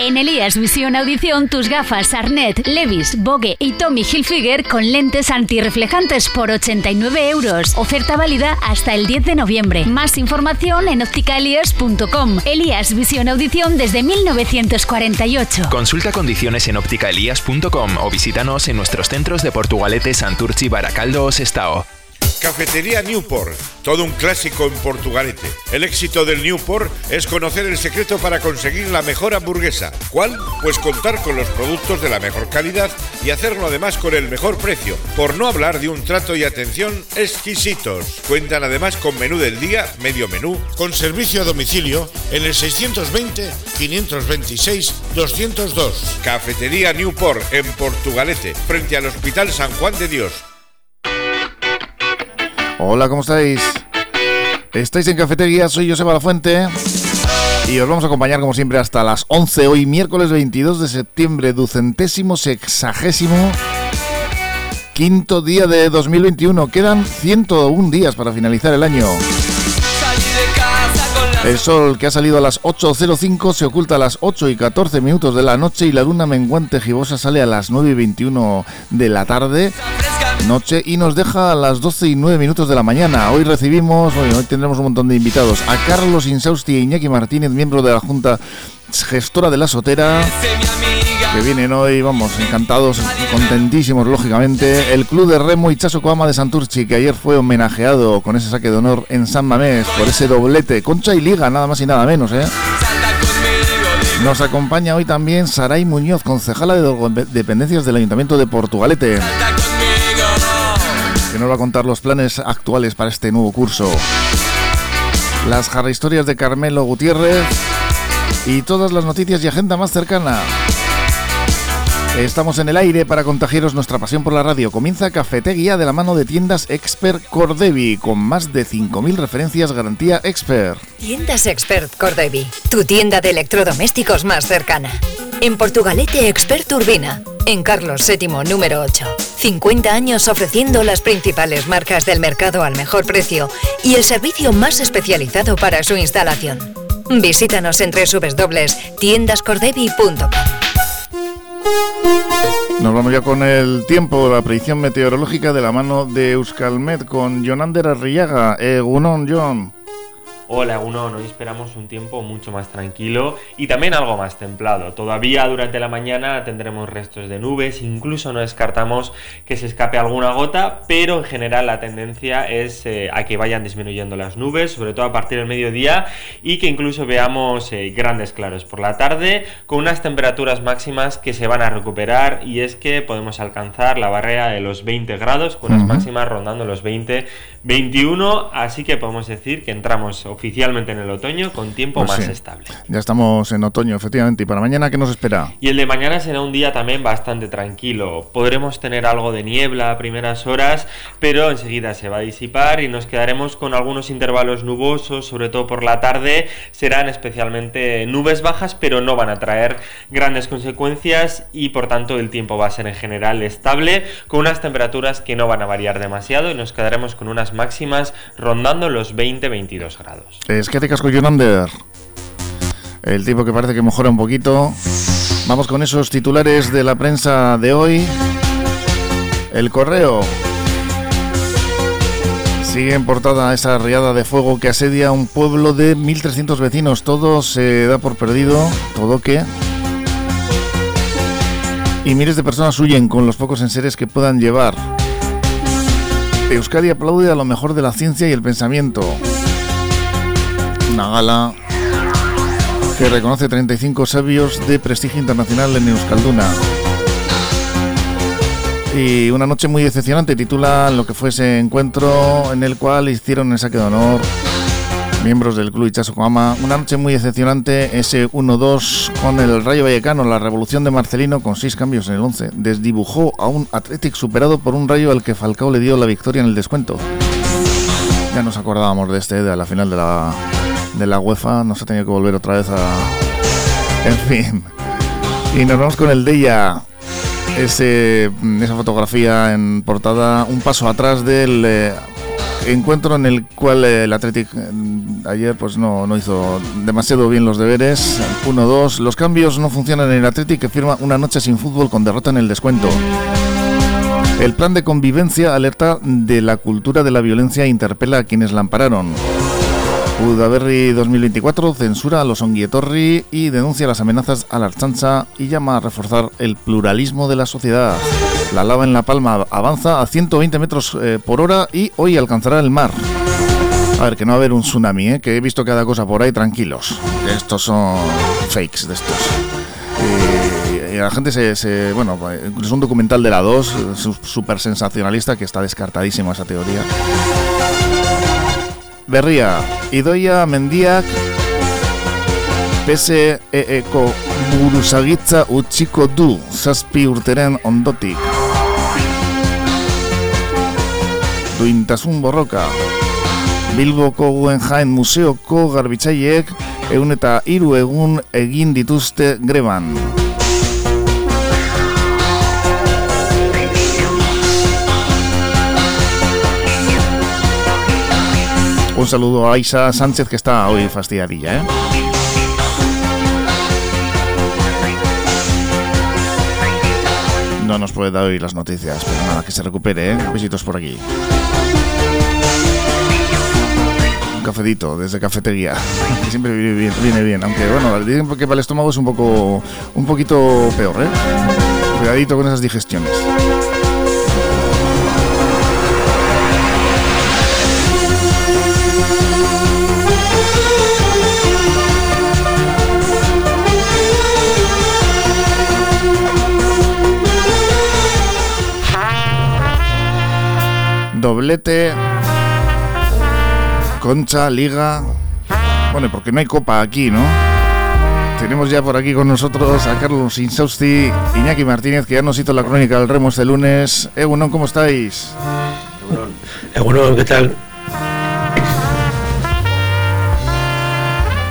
En Elías Visión Audición, tus gafas Arnett, Levis, Bogue y Tommy Hilfiger con lentes antirreflejantes por 89 euros. Oferta válida hasta el 10 de noviembre. Más información en ópticaelias.com. Elías Visión Audición desde 1948. Consulta condiciones en ópticaelias.com o visítanos en nuestros centros de Portugalete, Santurchi, Baracaldo o Sestao. Cafetería Newport, todo un clásico en Portugalete. El éxito del Newport es conocer el secreto para conseguir la mejor hamburguesa. ¿Cuál? Pues contar con los productos de la mejor calidad y hacerlo además con el mejor precio, por no hablar de un trato y atención exquisitos. Cuentan además con menú del día, medio menú, con servicio a domicilio en el 620 526 202. Cafetería Newport en Portugalete, frente al Hospital San Juan de Dios. Hola, ¿cómo estáis? Estáis en Cafetería, soy Joseba La Fuente y os vamos a acompañar como siempre hasta las 11, hoy miércoles 22 de septiembre, ducentésimo sexagésimo quinto día de 2021. Quedan 101 días para finalizar el año. El sol que ha salido a las 8.05 se oculta a las 8 y 14 minutos de la noche y la luna menguante gibosa sale a las 9 y 21 de la tarde noche y nos deja a las 12 y 9 minutos de la mañana. Hoy recibimos, hoy, tendremos un montón de invitados, a Carlos Insausti e Iñaki Martínez, miembro de la Junta Gestora de la Sotera, que vienen hoy, vamos, encantados, contentísimos, lógicamente. El Club de Remo Ichaso Coama de Santurchi, que ayer fue homenajeado con ese saque de honor en San Mamés por ese doblete, concha y liga, nada más y nada menos, ¿eh? Nos acompaña hoy también Saray Muñoz, concejala de dependencias del Ayuntamiento de Portugalete que nos va a contar los planes actuales para este nuevo curso. Las historias de Carmelo Gutiérrez y todas las noticias y agenda más cercana. Estamos en el aire para contagiaros nuestra pasión por la radio. Comienza Cafetería de la mano de tiendas Expert Cordevi, con más de 5.000 referencias garantía Expert. Tiendas Expert Cordevi, tu tienda de electrodomésticos más cercana. En Portugalete Expert Urbina, en Carlos VII número 8. 50 años ofreciendo las principales marcas del mercado al mejor precio y el servicio más especializado para su instalación. Visítanos en www.tiendascordevi.com. Nos vamos ya con el tiempo, la predicción meteorológica de la mano de Euskalmet con Jonander Arriaga. Egunon, John. Hola, uno, hoy esperamos un tiempo mucho más tranquilo y también algo más templado. Todavía durante la mañana tendremos restos de nubes, incluso no descartamos que se escape alguna gota, pero en general la tendencia es eh, a que vayan disminuyendo las nubes, sobre todo a partir del mediodía, y que incluso veamos eh, grandes claros por la tarde, con unas temperaturas máximas que se van a recuperar, y es que podemos alcanzar la barrera de los 20 grados, con las máximas rondando los 20 21, así que podemos decir que entramos oficialmente en el otoño con tiempo pues más estable. Ya estamos en otoño, efectivamente. ¿Y para mañana qué nos espera? Y el de mañana será un día también bastante tranquilo. Podremos tener algo de niebla a primeras horas, pero enseguida se va a disipar y nos quedaremos con algunos intervalos nubosos, sobre todo por la tarde. Serán especialmente nubes bajas, pero no van a traer grandes consecuencias y por tanto el tiempo va a ser en general estable, con unas temperaturas que no van a variar demasiado y nos quedaremos con unas máximas rondando los 20-22 grados. Es que te casco Jonander. El tipo que parece que mejora un poquito. Vamos con esos titulares de la prensa de hoy. El correo. Sigue en portada esa riada de fuego que asedia un pueblo de 1.300 vecinos. Todo se da por perdido. Todo que. Y miles de personas huyen con los pocos enseres que puedan llevar. Euskadi aplaude a lo mejor de la ciencia y el pensamiento. Una gala que reconoce 35 sabios de prestigio internacional en Euskalduna. Y una noche muy decepcionante titula lo que fue ese encuentro en el cual hicieron el saque de honor miembros del club Ichazo Coama. Una noche muy decepcionante, ese 1-2 con el Rayo Vallecano, la revolución de Marcelino con seis cambios en el 11. Desdibujó a un Athletic superado por un Rayo al que Falcao le dio la victoria en el descuento. Ya nos acordábamos de este, de la final de la, de la UEFA, nos ha tenido que volver otra vez a... En fin. Y nos vamos con el de ella. Ese, esa fotografía en portada, un paso atrás del... Eh, encuentro en el cual el Athletic ayer pues no, no hizo demasiado bien los deberes. 1-2. Los cambios no funcionan en el Athletic que firma una noche sin fútbol con derrota en el descuento. El plan de convivencia alerta de la cultura de la violencia e interpela a quienes la ampararon. Udaberri 2024 censura a los Onguietorri y denuncia las amenazas a la Archancha y llama a reforzar el pluralismo de la sociedad. La lava en La Palma avanza a 120 metros eh, por hora y hoy alcanzará el mar. A ver, que no va a haber un tsunami, ¿eh? que he visto cada cosa por ahí, tranquilos. Estos son fakes de estos. Y, la gente se, Bueno, es un documental de la 2, súper sensacionalista, que está descartadísimo esa teoría. Berria, Idoia Mendiak PSEeko buruzagitza utziko du zazpi urteren ondotik. Duintasun borroka. Bilboko jaen museoko garbitzaileek egun eta hiru egun egin dituzte greban. Un saludo a Aisa Sánchez que está hoy fastidiadilla, ¿eh? No nos puede dar hoy las noticias, pero nada, que se recupere, ¿eh? Besitos por aquí. Un cafedito desde cafetería, siempre viene bien, viene bien, aunque bueno, dicen que para el estómago es un poco, un poquito peor, ¿eh? Cuidadito con esas digestiones. Doblete, Concha, Liga. Bueno, porque no hay copa aquí, ¿no? Tenemos ya por aquí con nosotros a Carlos Insausti, Iñaki Martínez, que ya nos hizo la crónica del Remo este lunes. Egunon, ¿cómo estáis? Egunon, ¿qué tal?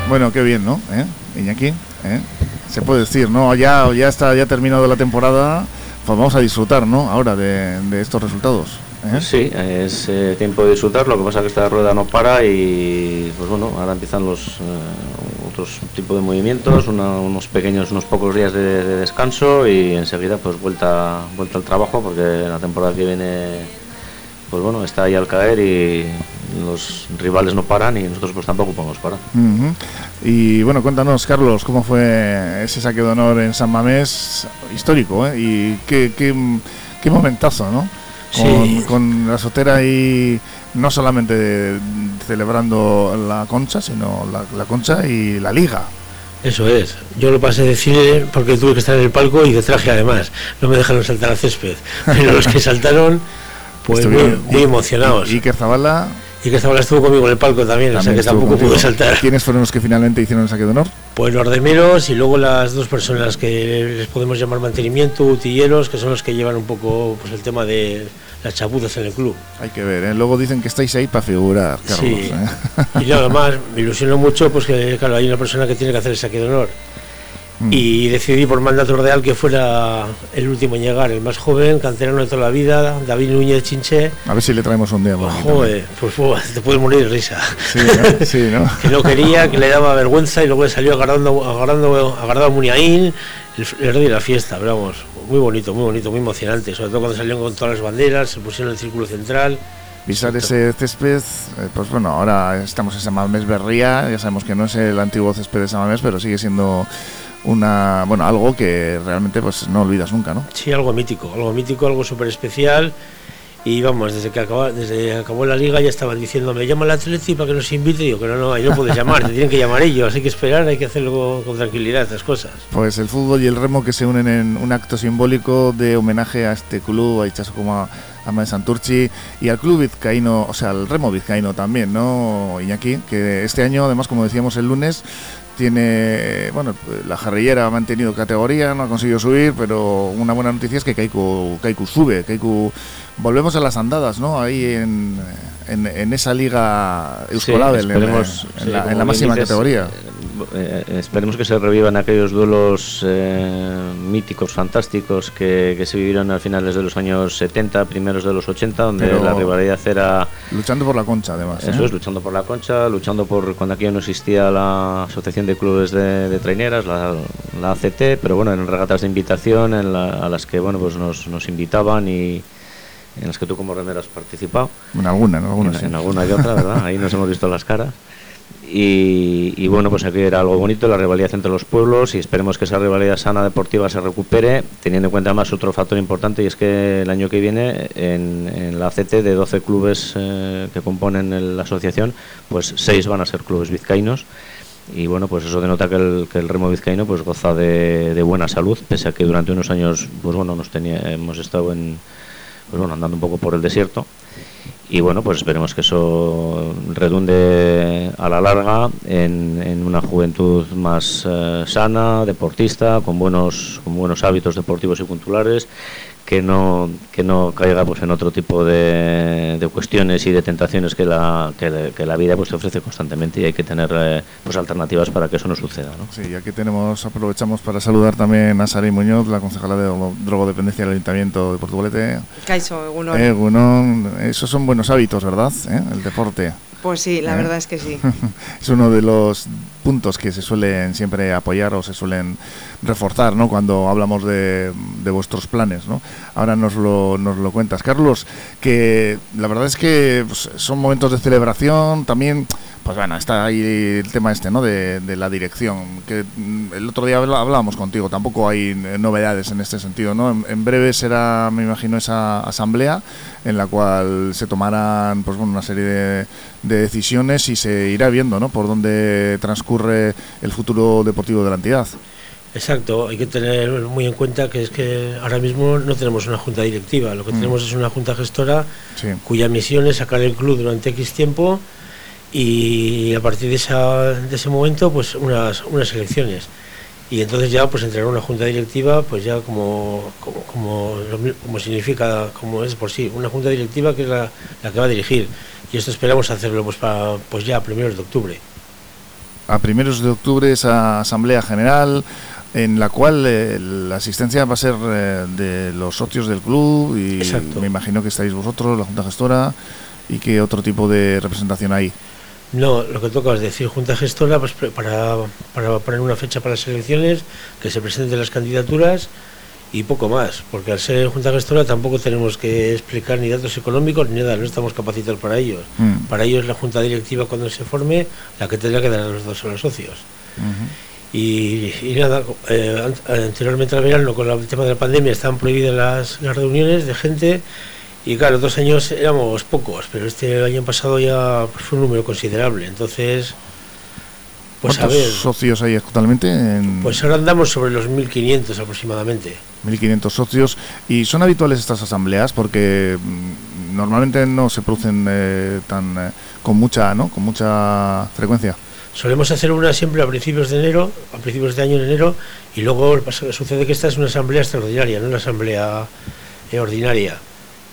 Bueno, qué bien, ¿no? ¿Eh? Iñaki, ¿eh? Se puede decir, ¿no? Ya, ya está, ya terminado la temporada. Pues vamos a disfrutar, ¿no? Ahora de estos resultados. ¿Eh? Sí, es eh, tiempo de disfrutar, lo que pasa es que esta rueda no para y pues bueno, ahora empiezan los eh, otros tipos de movimientos, unos pequeños, unos pocos días de, descanso y enseguida pues vuelta, vuelta al trabajo porque la temporada que viene pues bueno, está ahí al caer y los rivales no paran y nosotros pues tampoco podemos parar. Y bueno, cuéntanos Carlos, ¿cómo fue ese saque de honor en San Mamés histórico? Y qué, qué, qué momentazo, ¿no? Con, la sotera ahí no solamente celebrando la concha, sino la, concha y la liga. Eso es. Yo lo pasé de cine porque tuve que estar en el palco y de traje además. No me dejaron saltar al césped. Pero los que saltaron, pues muy, emocionados. Y, que Zabala y que Zabala estuvo conmigo en el palco también, o sea que tampoco pude saltar. ¿Quiénes fueron los que finalmente hicieron el saque de honor? Pues los de menos y luego las dos personas que les podemos llamar mantenimiento, utilleros, que son los que llevan un poco pues el tema de las chapuzas en el club. Hay que ver, ¿eh? luego dicen que estáis ahí para figurar, Carlos. Sí. ¿eh? Y nada más, me ilusionó mucho pues que claro, hay una persona que tiene que hacer el saque de honor. Mm. Y decidí por mandato real que fuera el último en llegar, el más joven, canterano de toda la vida, David Núñez Chinché. A ver si le traemos un día. Joder, pues, te puedes morir de risa. Sí, ¿no? sí, ¿no? que no quería, que le daba vergüenza y luego le salió agarrando, agarrando, agarrando a Muniaín, el, rey de la fiesta, pero vamos, muy bonito, muy bonito, muy emocionante, sobre todo cuando salieron con todas las banderas, se pusieron en el círculo central. Pisar ese césped, eh, pues bueno, ahora estamos en Samamés Berría, ya sabemos que no es el antiguo césped de Samamés, pero sigue siendo una bueno algo que realmente pues no olvidas nunca, ¿no? Sí, algo mítico, algo mítico, algo súper especial y vamos, desde que acabó, desde acabó la liga ya estaban diciéndome, llama al Atleti para que nos invite. Y digo que no, no, ahí no puedes llamar, te tienen que llamar ellos, hay que esperar, hay que hacerlo con tranquilidad, estas cosas. Pues el fútbol y el remo que se unen en un acto simbólico de homenaje a este club, a Ichazo como a Santurchi y al club vizcaíno, o sea, al remo vizcaíno también, ¿no, Iñaki? Que este año, además, como decíamos el lunes, tiene, bueno, la jarrillera ha mantenido categoría, no ha conseguido subir, pero una buena noticia es que Kaiku, Kaiku sube, Kaiku volvemos a las andadas, ¿no? Ahí en, en, esa liga Euskolabel, en, la, máxima categoría. Eh, esperemos que se revivan aquellos duelos eh, míticos, fantásticos que, se vivieron a finales de los años 70, primeros de los 80, donde la rivalidad era... Luchando por la concha, además. Eso es, luchando por la concha, luchando por cuando aquí no existía la Asociación de Clubes de, Traineras, la, ACT, pero bueno, en regatas de invitación en a las que bueno pues nos, nos invitaban y en las que tú como remero has participado. En alguna, en alguna. En, alguna y otra, ¿verdad? Ahí nos hemos visto las caras. Y, bueno, pues aquí era algo bonito, la rivalidad entre los pueblos y esperemos que esa rivalidad sana deportiva se recupere, teniendo en cuenta más otro factor importante y es que el año que viene en, la ACT de 12 clubes eh, que componen la asociación, pues 6 van a ser clubes vizcaínos y bueno, pues eso denota que el, que el remo vizcaíno pues goza de, de, buena salud, pese a que durante unos años pues bueno, nos tenía, hemos estado en pues bueno, andando un poco por el desierto. Y bueno, pues esperemos que eso redunde a la larga en, una juventud más eh, sana, deportista, con buenos, con buenos hábitos deportivos y culturales que no, que no caiga pues, en otro tipo de, de cuestiones y de tentaciones que la, que, la vida pues, te ofrece constantemente y hay que tener eh, pues, alternativas para que eso no suceda. ¿no? Sí, aquí tenemos, aprovechamos para saludar también a Sari Muñoz, la concejala de drogodependencia del Ayuntamiento de Portugalete. Caiso, Egunon. Esos son buenos hábitos, ¿verdad? ¿Eh? El deporte. Pues sí, la ¿Eh? verdad es que sí. es uno de los puntos que se suelen siempre apoyar o se suelen reforzar ¿no? cuando hablamos de, de vuestros planes. ¿no? Ahora nos lo, nos lo cuentas. Carlos, que la verdad es que pues, son momentos de celebración, también pues bueno, está ahí el tema este, ¿no? De, la dirección. Que mm, el otro día hablábamos contigo, tampoco hay novedades en este sentido, ¿no? En, breve será, me imagino, esa asamblea en la cual se tomarán, pues bueno, una serie de, decisiones y se irá viendo, ¿no? Por dónde transcurre el futuro deportivo de la entidad. Exacto, hay que tener muy en cuenta que es que ahora mismo no tenemos una junta directiva, lo que mm. tenemos es una junta gestora cuya misión es sacar el club durante X tiempo y a partir de, esa, de ese momento pues unas, unas elecciones y entonces ya pues entrar una junta directiva pues ya como como, como, significa como es por sí una junta directiva que es la, la, que va a dirigir. Y esto esperamos hacerlo pues para pues ya a primeros de octubre. A primeros de octubre esa asamblea general en la cual eh, la asistencia va a ser eh, de los socios del club y me imagino que estáis vosotros la junta gestora y qué otro tipo de representación hay no, lo que toca es decir, Junta Gestora, pues para, para poner una fecha para las elecciones, que se presenten las candidaturas y poco más, porque al ser Junta Gestora tampoco tenemos que explicar ni datos económicos ni nada, no estamos capacitados para ellos. Mm. Para ellos la Junta Directiva cuando se forme, la que tendrá que dar a los dos a los socios. y, nada, eh, anteriormente al verano con el tema de la pandemia estaban prohibidas las, las reuniones de gente y claro, dos años éramos pocos, pero este año pasado ya fue un número considerable. Entonces, pues ¿Cuántos a ver. socios hay actualmente? Pues ahora andamos sobre los 1.500 aproximadamente. 1.500 socios. ¿Y son habituales estas asambleas? Porque mm, normalmente no se producen eh, tan eh, con mucha no con mucha frecuencia. Solemos hacer una siempre a principios de enero, a principios de año en enero, y luego sucede que esta es una asamblea extraordinaria, no una asamblea eh, ordinaria.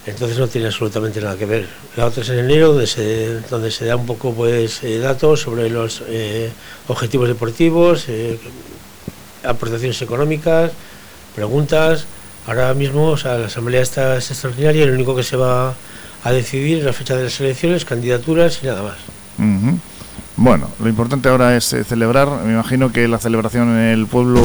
Entonces no tiene absolutamente nada que ver. La otra es en enero, donde se, donde se da un poco pues eh, datos sobre los eh, objetivos deportivos, eh, aportaciones económicas, preguntas. Ahora mismo o sea, la asamblea está es extraordinaria y lo único que se va a decidir es la fecha de las elecciones, candidaturas y nada más. Bueno, lo importante ahora es celebrar. Me imagino que la celebración en el pueblo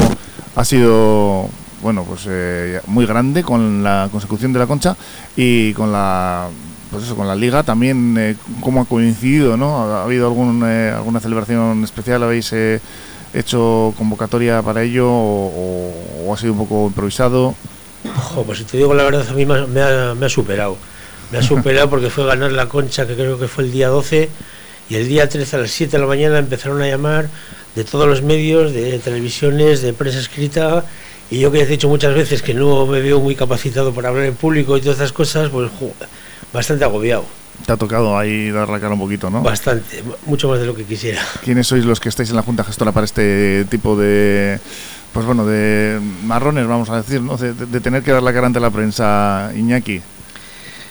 ha sido bueno, pues eh, muy grande con la consecución de la concha y con la pues eso, con la liga también eh, cómo ha coincidido, ¿no? ¿Ha habido algún, eh, alguna celebración especial? ¿Habéis eh, hecho convocatoria para ello o, ha sido un poco improvisado? pues si te digo la verdad, a mí me ha, me ha superado. Me ha superado porque fue ganar la concha, que creo que fue el día 12, y el día 13 a las 7 de la mañana empezaron a llamar de todos los medios, de televisiones, de prensa escrita, y yo que he dicho muchas veces que no me veo muy capacitado para hablar en público y todas estas cosas, pues bastante agobiado. Te ha tocado ahí dar la cara un poquito, ¿no? Bastante, mucho más de lo que quisiera. ¿Quiénes sois los que estáis en la Junta Gestora para este tipo de, pues bueno, de marrones, vamos a decir, ¿no? De, tener que dar la cara ante la prensa, Iñaki.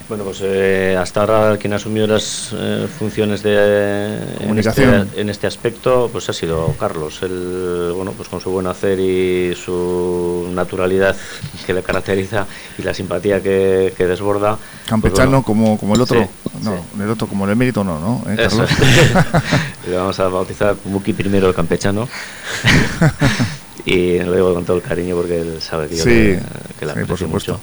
Bueno, pues eh, hasta ahora quien ha asumido las eh, funciones de en este, en este, aspecto, pues ha sido Carlos. Él, bueno, pues con su buen hacer y su naturalidad que le caracteriza y la simpatía que, desborda. Pues Campechano como, como el otro, no, el otro como el emérito no, ¿no? ¿Eh, Carlos? le vamos a bautizar Muki primero el campechano. y lo digo con todo el cariño porque él sabe que yo que, la aprecio mucho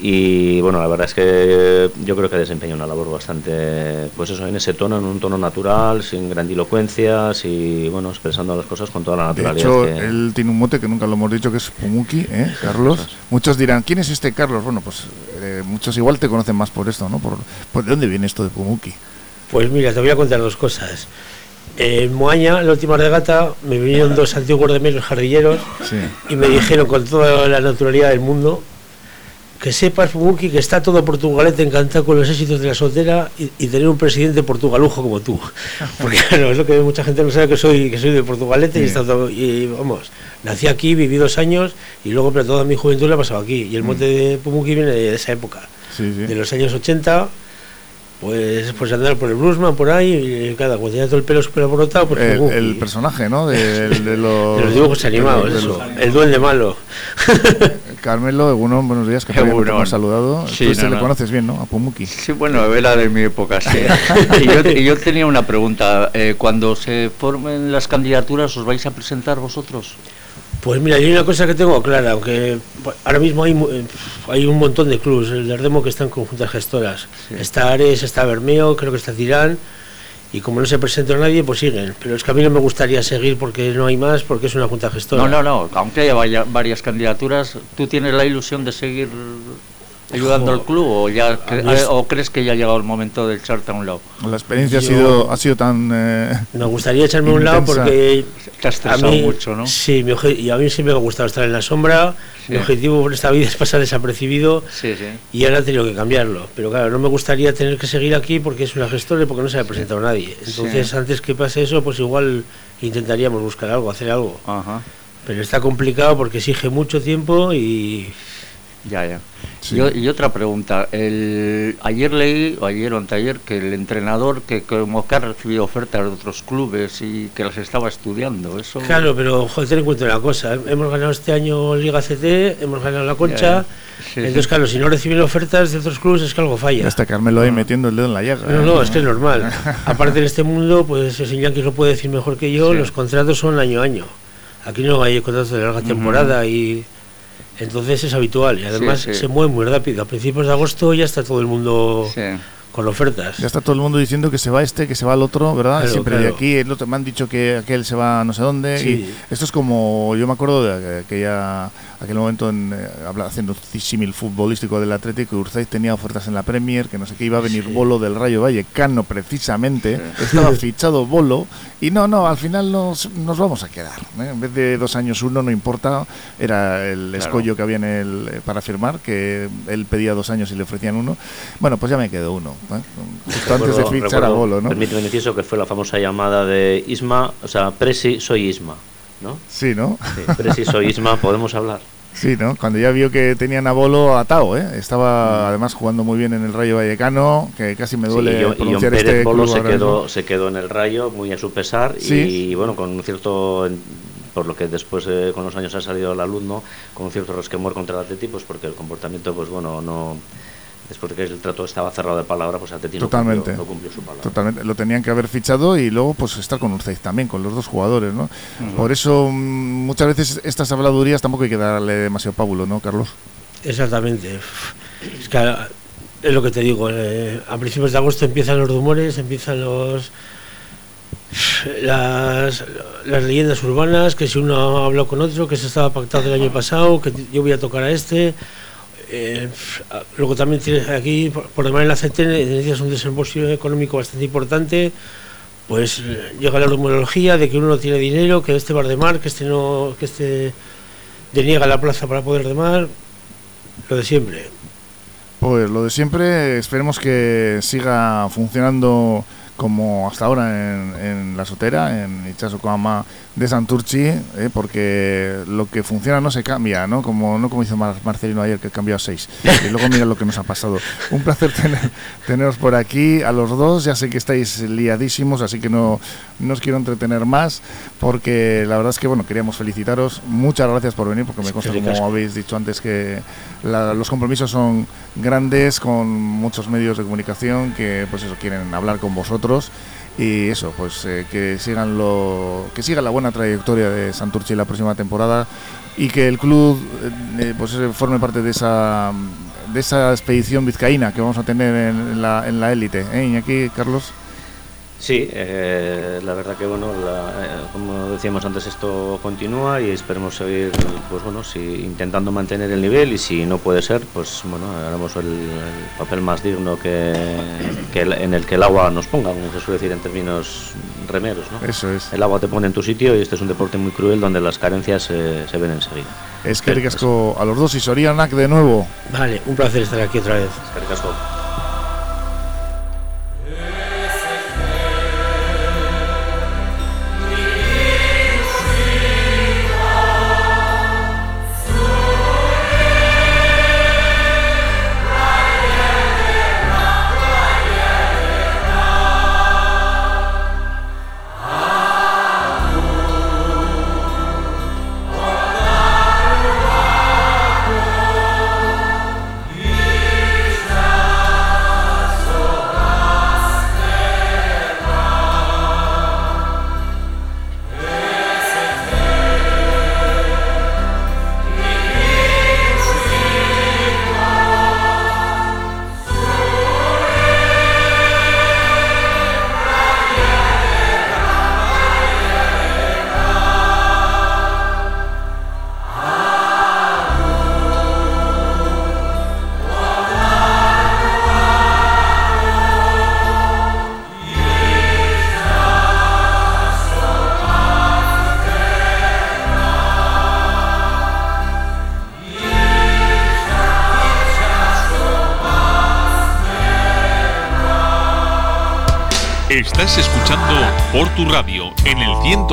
y bueno, la verdad es que yo creo que desempeña una labor bastante, pues eso, en ese tono, en un tono natural, sin grandilocuencias y bueno, expresando las cosas con toda la naturalidad. De hecho, él tiene un mote que nunca lo hemos dicho, que es Pumuki, ¿eh, Carlos? Muchos dirán, ¿quién es este Carlos? Bueno, pues eh, muchos igual te conocen más por esto, ¿no? Por, ¿De dónde viene esto de Pumuki? Pues mira, te voy a contar dos cosas. En Moaña, la última regata, me vinieron dos antiguos de menos jardilleros y me dijeron con toda la naturalidad del mundo que sepas, Buki, que está todo Portugalete encantado con los éxitos de la soltera y, tener un presidente portugalujo como tú. Porque claro, es lo que mucha gente no sabe que soy, que soy de Portugalete y, está y vamos, nací aquí, viví dos años y luego pero toda mi juventud la he pasado aquí. Y el monte de Pumuki viene de esa época, de los años 80 pues pues andar por el bluesman por ahí y cada cuando tenía todo el pelo súper aborotado pues el, el personaje no de, de, los, dibujos animados eso, el duende malo Carmelo Egunon buenos días que te hemos saludado. Sí, tú le conoces bien no a Pumuki. Sí bueno era de mi época sí. Y, yo, yo, tenía una pregunta eh, cuando se formen las candidaturas os vais a presentar vosotros pues mira, hay una cosa que tengo clara, aunque ahora mismo hay, eh, hay un montón de clubs, el de Ardemo que están con juntas gestoras. Está Ares, está Bermeo, creo que está Tirán, y como no se presentó nadie, pues siguen. Pero es que a mí no me gustaría seguir porque no hay más, porque es una junta gestora. No, no, no, aunque haya varias candidaturas, ¿tú tienes la ilusión de seguir ayudando al club o ya o crees que ya ha llegado el momento de echarte a un lado? La experiencia ha sido ha sido tan eh, me gustaría echarme a un lado porque te has estresado mucho, ¿no? Sí, y a mí siempre me ha gustado estar en la sombra. Mi objetivo por esta vida es pasar desapercibido y ahora he tenido que cambiarlo. Pero claro, no me gustaría tener que seguir aquí porque es una gestora y porque no se ha presentado nadie. Entonces, antes que pase eso, pues igual intentaríamos buscar algo, hacer algo. Pero está complicado porque exige mucho tiempo y ya, ya. Y, otra pregunta. El, ayer leí, o ayer o anteayer, que el entrenador que como que ha recibido ofertas de otros clubes y que las estaba estudiando. Eso... Claro, pero joder, ten en cuenta una cosa. Hemos ganado este año Liga CT, hemos ganado la Concha. entonces, claro, si no reciben ofertas de otros clubes es que algo falla. Hasta Carmelo ahí metiendo el dedo en la llaga. No, no, es que es normal. Aparte en este mundo, pues el señor que lo puede decir mejor que yo, los contratos son año a año. Aquí no hay contratos de larga temporada y entonces es habitual y además se mueve muy rápido. A principios de agosto ya está todo el mundo con ofertas. Ya está todo el mundo diciendo que se va este, que se va el otro, ¿verdad? Siempre de aquí, el otro, me han dicho que aquel se va no sé dónde. Y esto es como, yo me acuerdo de aquella aquel momento en, eh, haciendo símil futbolístico del Atlético, Urzaiz tenía ofertas en la Premier, que no sé qué, iba a venir Bolo del Rayo Vallecano precisamente, estaba fichado Bolo, y no, no, al final nos, nos vamos a quedar. ¿eh? En vez de dos años uno, no importa, era el escollo que había en el, eh, para firmar, que él pedía dos años y le ofrecían uno. Bueno, pues ya me quedo uno, justo antes de fichar a Bolo. ¿no? Permíteme decir que fue la famosa llamada de Isma, o sea, Presi, soy Isma. ¿No? Sí, ¿no? Sí, preciso, Isma, podemos hablar. Sí, ¿no? Cuando ya vio que tenían a Bolo atado, ¿eh? Estaba además jugando muy bien en el Rayo Vallecano, que casi me duele sí, pronunciar y este Bolo se quedó, se quedó en el Rayo, muy a su pesar, y bueno, con un cierto por lo que después eh, con los años ha salido al alumno con un cierto resquemor contra el Atleti, pues porque el comportamiento, pues bueno, no después de que el trato estaba cerrado de palabra, pues Atleti totalmente, no cumplió, su palabra. Totalmente, lo tenían que haber fichado y luego pues estar con Urzaiz también, con los dos jugadores, ¿no? Por eso mm, muchas veces estas habladurías tampoco hay que darle demasiado pábulo, ¿no, Carlos? Exactamente. Es que es lo que te digo, eh, a principios de agosto empiezan los rumores, empiezan los las, las leyendas urbanas, que si uno ha hablado con otro, que se estaba pactado el año pasado, que yo voy a tocar a este, eh, luego también tienes aquí, por, demás en la CT necesitas un desembolso económico bastante importante, pues eh, llega la rumorología de que uno no tiene dinero, que este va de mar, que este no, que este deniega la plaza para poder de mar, lo de siempre. Pues lo de siempre, esperemos que siga funcionando como hasta ahora en, la sotera, en Ichasukama de Santurchi, ¿eh? porque lo que funciona no se cambia, ¿no? Como, no como hizo Marcelino ayer, que cambió a seis. Y luego mira lo que nos ha pasado. Un placer tener, teneros por aquí a los dos. Ya sé que estáis liadísimos, así que no, no os quiero entretener más, porque la verdad es que, bueno, queríamos felicitaros. Muchas gracias por venir, porque me consta, como habéis dicho antes, que los compromisos son grandes con muchos medios de comunicación que, pues eso, quieren hablar con vosotros y eso, pues eh, que sigan lo que siga la buena trayectoria de Santurchi la próxima temporada y que el club eh, pues forme parte de esa de esa expedición vizcaína que vamos a tener en la en la élite, ¿eh, Iñaki, Carlos? Sí, eh, la verdad que bueno, eh, como decíamos antes, esto continúa y esperemos seguir, pues bueno, si intentando mantener el nivel y si no puede ser, pues bueno, haremos el, papel más digno que, en el que el agua nos ponga, como se suele decir en términos remeros, ¿no? Eso es. El agua te pone en tu sitio y este es un deporte muy cruel donde las carencias se ven enseguida. Es que ricasco a los dos y Sorianak de nuevo. Vale, un placer estar aquí otra vez. Es que ricasco.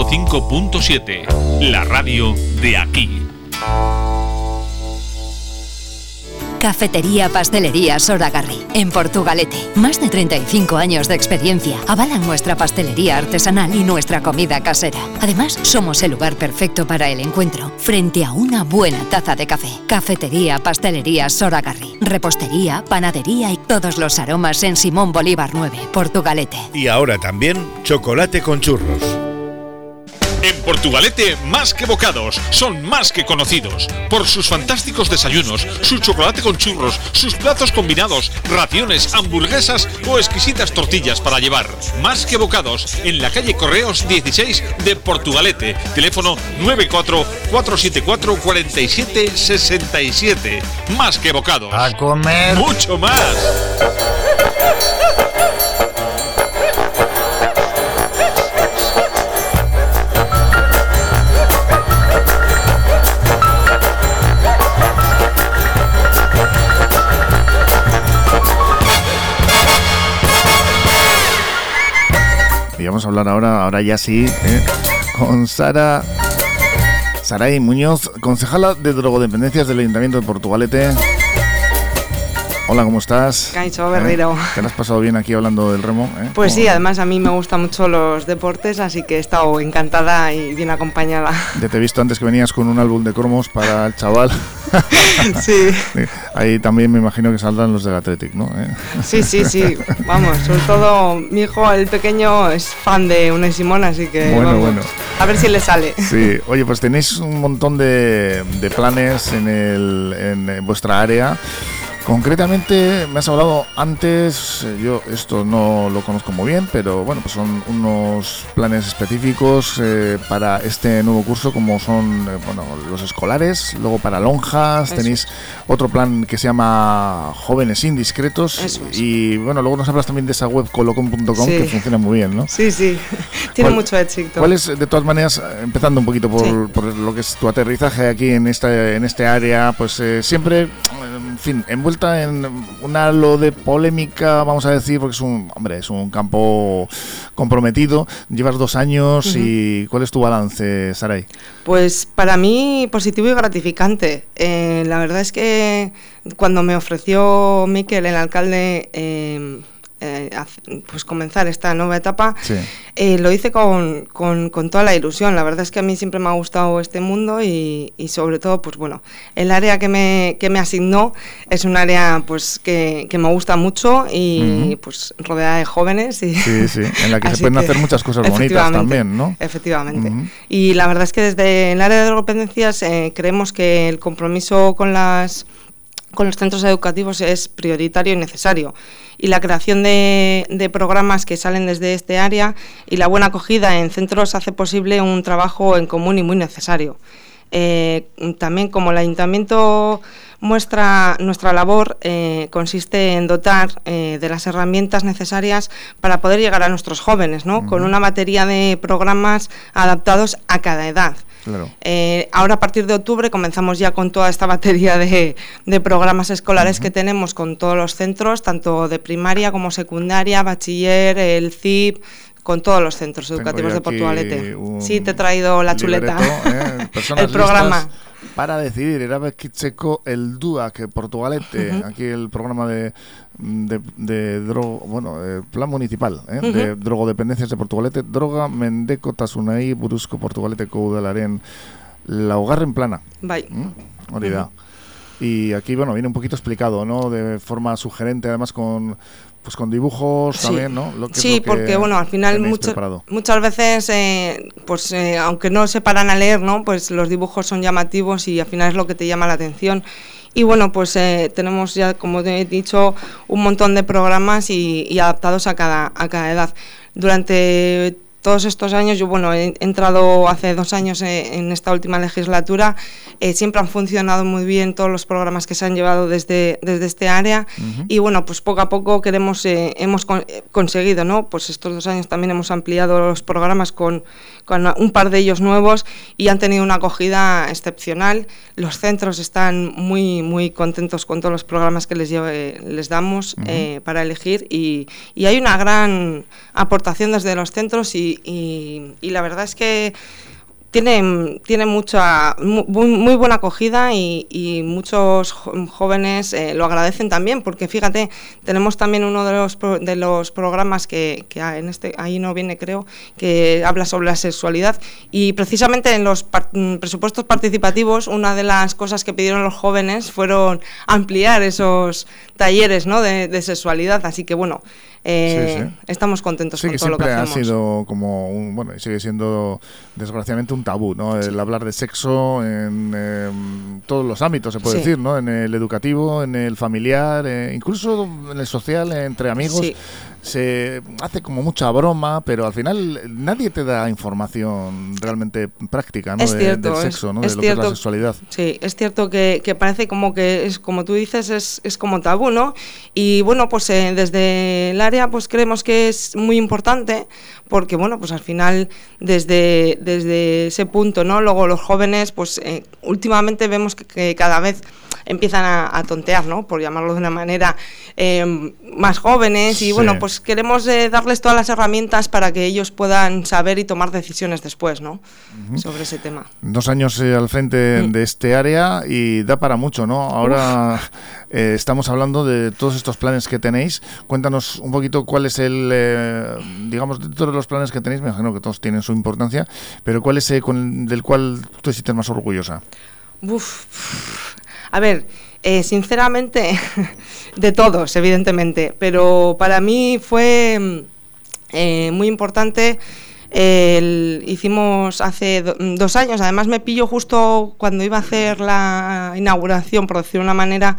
105.7, la radio de aquí. Cafetería Pastelería Soragarri, en Portugalete. Más de 35 años de experiencia avalan nuestra pastelería artesanal y nuestra comida casera. Además, somos el lugar perfecto para el encuentro, frente a una buena taza de café. Cafetería Pastelería Soragarri, repostería, panadería y todos los aromas en Simón Bolívar 9, Portugalete. Y ahora también chocolate con churros. Portugalete, más que bocados, son más que conocidos. Por sus fantásticos desayunos, su chocolate con churros, sus platos combinados, raciones, hamburguesas o exquisitas tortillas para llevar. Más que bocados, en la calle Correos 16 de Portugalete. Teléfono 94 474 4767. Más que bocados. A comer. Mucho más. Vamos a hablar ahora, ahora ya sí, ¿eh? con Sara Saray Muñoz, concejala de drogodependencias del Ayuntamiento de Portugalete. Hola, ¿cómo estás? Caicho Berriro. ¿Eh? ¿Te has pasado bien aquí hablando del remo? ¿Eh? Pues sí, además a mí me gustan mucho los deportes, así que he estado encantada y bien acompañada. Ya te he visto antes que venías con un álbum de cromos para el chaval. sí. Ahí también me imagino que saldrán los del Athletic, ¿no? ¿Eh? Sí, sí, sí. Vamos, sobre todo mi hijo, el pequeño, es fan de Unai Simón, así que bueno, bueno. a ver si le sale. Sí, oye, pues tenéis un montón de, de planes en, el, en vuestra área. Concretamente, me has hablado antes, eh, yo esto no lo conozco muy bien, pero bueno, pues son unos planes específicos eh, para este nuevo curso, como son eh, bueno, los escolares, luego para lonjas, tenéis otro plan que se llama Jóvenes Indiscretos, y bueno, luego nos hablas también de esa web colocom.com que funciona muy bien, ¿no? Sí, sí, tiene mucho éxito. ¿Cuál es, de todas maneras, empezando un poquito por, por, lo que es tu aterrizaje aquí en esta, en este área, pues siempre en fin, envuelta en un halo de polémica, vamos a decir, porque es un, hombre, es un campo comprometido. Llevas dos años y ¿cuál es tu balance, Saray? Pues para mí positivo y gratificante. Eh, la verdad es que cuando me ofreció Miquel, el alcalde, eh, eh, pues comenzar esta nueva etapa, eh, lo hice con, con, toda la ilusión. La verdad es que a mí siempre me ha gustado este mundo y, y sobre todo, pues bueno, el área que me, que me asignó es un área pues que, que me gusta mucho y pues rodeada de jóvenes. Y sí, sí, en la que se pueden hacer muchas cosas bonitas también, ¿no? Efectivamente. Y la verdad es que desde el área de drogodependencias eh, creemos que el compromiso con las con los centros educativos es prioritario y necesario. Y la creación de, programas que salen desde este área y la buena acogida en centros hace posible un trabajo en común y muy necesario. Eh, también como el ayuntamiento muestra nuestra labor eh, consiste en dotar eh, de las herramientas necesarias para poder llegar a nuestros jóvenes, ¿no? con una batería de programas adaptados a cada edad. Eh, ahora a partir de octubre comenzamos ya con toda esta batería de, programas escolares que tenemos con todos los centros, tanto de primaria como secundaria, bachiller, el CIP, con todos los centros educativos de Portugalete. Sí, te he traído la chuleta, el programa. para decidir. Erabakitzeko el DUA que Portugalete, aquí el programa de, de, de drogo, bueno, eh, plan municipal, eh, de drogodependencias de Portugalete, droga mendekotasunei buruzko Portugaleteko udalaren laugarren plana. Bai. ¿Mm? Y aquí, bueno, viene un poquito explicado, ¿no? De forma sugerente, además con pues con dibujos también, ¿no? sí, porque bueno, al final muchas veces, eh, pues eh, aunque no se paran a leer, ¿no? Pues los dibujos son llamativos y al final es lo que te llama la atención. Y bueno, pues eh, tenemos ya, como he dicho, un montón de programas y, y adaptados a cada, a cada edad. Durante todos estos años, yo bueno, he entrado hace dos años eh, en esta última legislatura, eh, siempre han funcionado muy bien todos los programas que se han llevado desde, desde este área y bueno, pues poco a poco queremos, eh, hemos conseguido, ¿no? Pues estos dos años también hemos ampliado los programas con, con un par de ellos nuevos y han tenido una acogida excepcional. Los centros están muy, muy contentos con todos los programas que les, les damos para elegir y, y hay una gran aportación desde los centros y, y, la verdad es que tiene, tiene mucha, muy, buena acogida y, muchos jóvenes eh, lo agradecen también, porque fíjate, tenemos también uno de los, de los programas que, que, en este, ahí no viene creo, que habla sobre la sexualidad y precisamente en los presupuestos participativos una de las cosas que pidieron los jóvenes fueron ampliar esos talleres ¿no? de, de sexualidad, así que bueno, eh, estamos contentos con todo lo que hacemos. ha sido como un, bueno, sigue siendo desgraciadamente un tabú, ¿no? El hablar de sexo en em, todos los ámbitos, se puede decir, ¿no? En el educativo, en el familiar, eh, incluso en el social, entre amigos se hace como mucha broma, pero al final nadie te da información realmente práctica ¿no? del sexo, ¿no? de lo que es la sexualidad. Sí, es cierto que, que, parece como que es, como tú dices, es, es como tabú, ¿no? Y bueno, pues eh, desde el área pues creemos que es muy importante porque bueno, pues al final desde, desde ese punto, ¿no? Luego los jóvenes, pues eh, últimamente vemos que cada vez empiezan a, tontear, ¿no? Por llamarlo de una manera em, más jóvenes y bueno, pues queremos eh, darles todas las herramientas para que ellos puedan saber y tomar decisiones después, ¿no? Sobre ese tema. Dos años eh, al frente mm. de este área y da para mucho, ¿no? Ahora eh, estamos hablando de todos estos planes que tenéis. Cuéntanos un poquito cuál es el, digamos, de todos los planes que tenéis, me imagino que todos tienen su importancia, pero cuál es el del cual tú te sientes más orgullosa. Uf, a ver, eh, sinceramente, de todos, evidentemente, pero para mí fue mm, eh, muy importante. hicimos hace dos años, además me pillo justo cuando iba a hacer la inauguración, por decirlo de una manera,